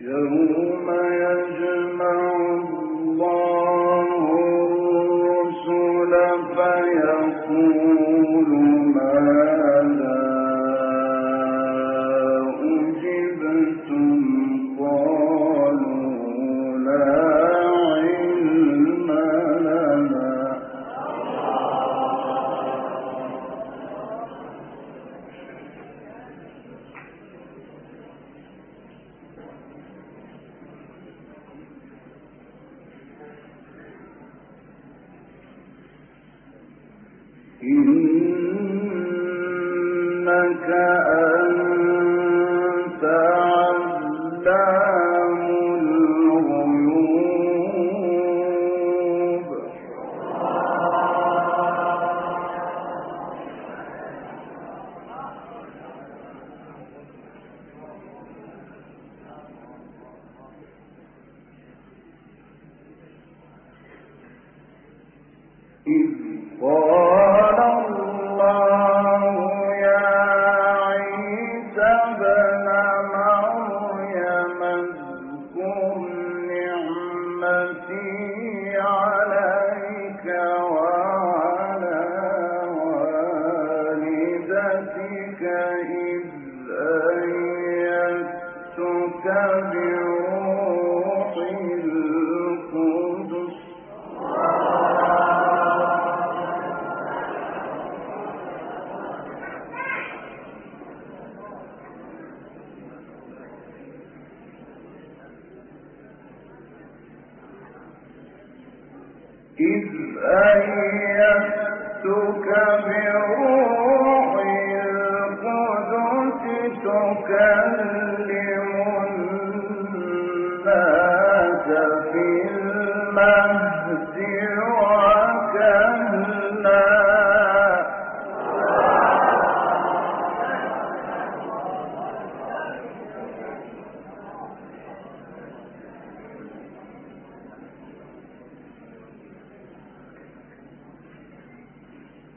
يوم يجمع إذ أيدتك بروح تكلم الناس في المهد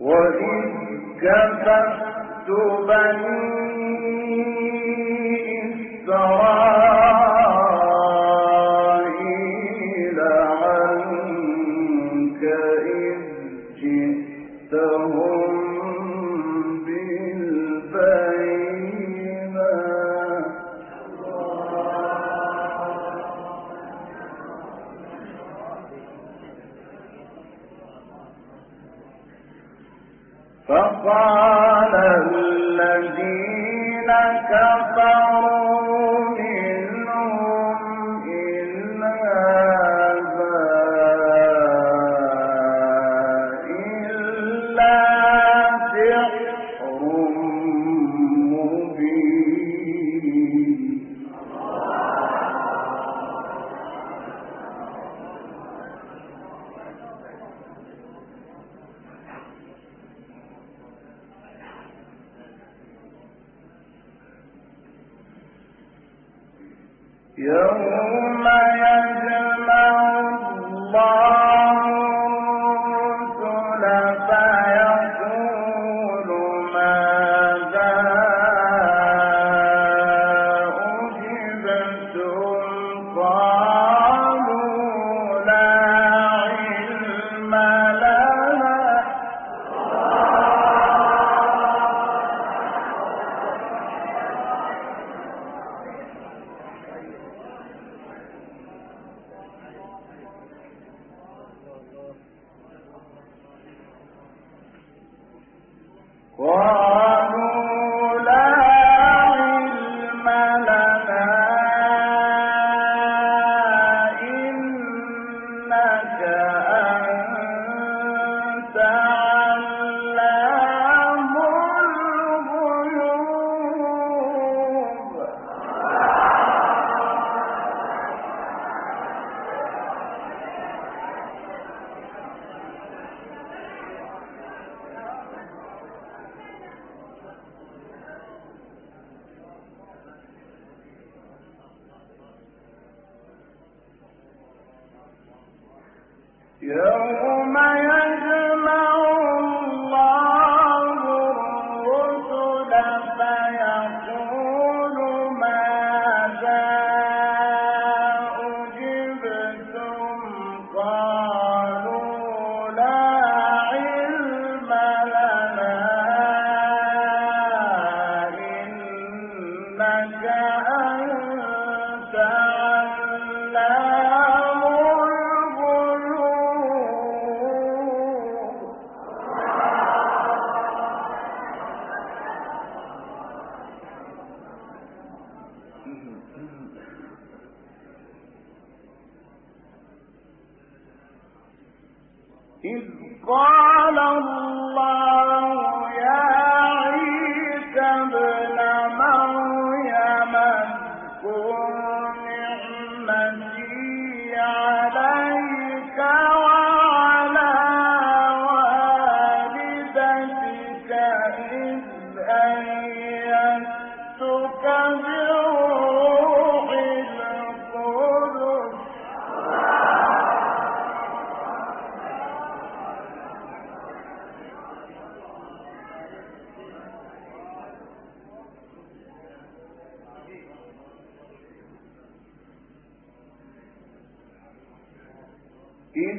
وإذ كففت بني الله يوم عَلَى اللَّهِ. وإذ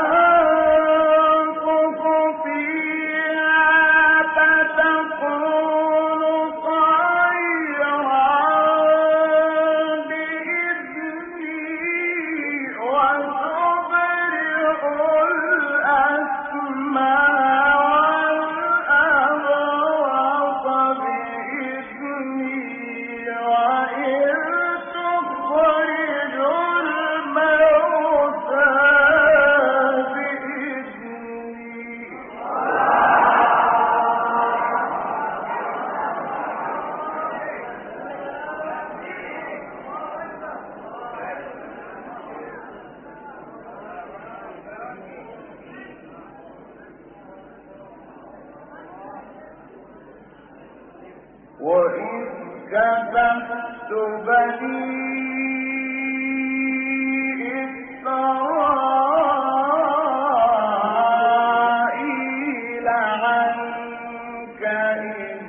كتبت بني إسرائيل عنك إذ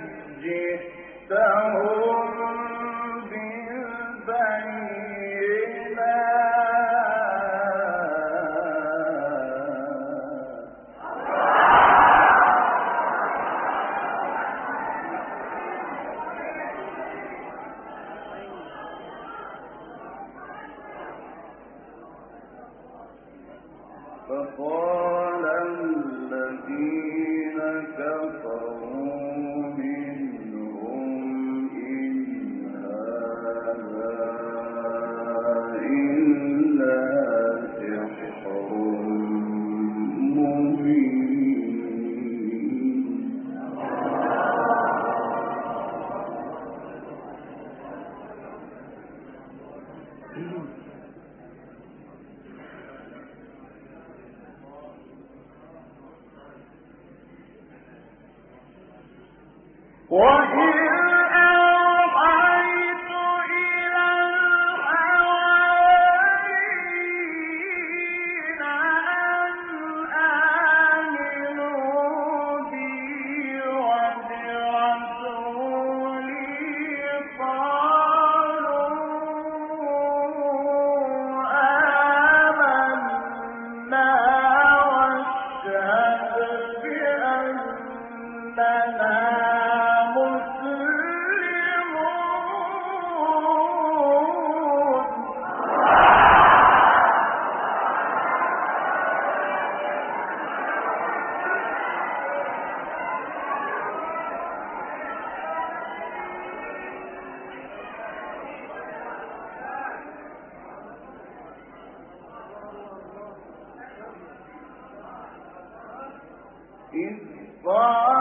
وإذ إذ قال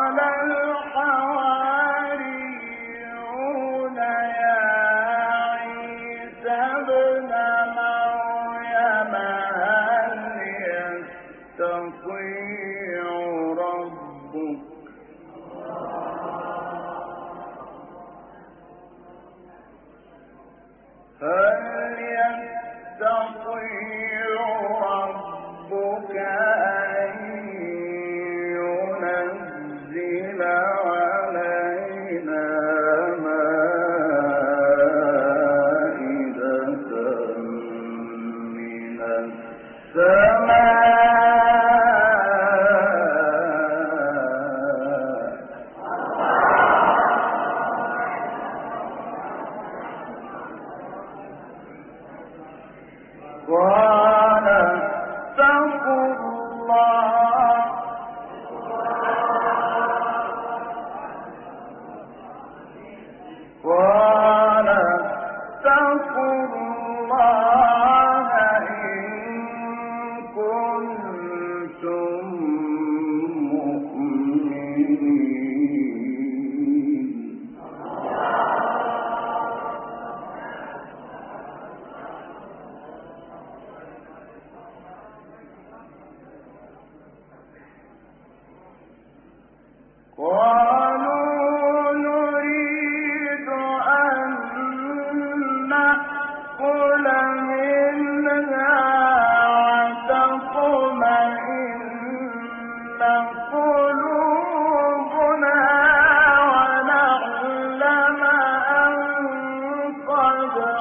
我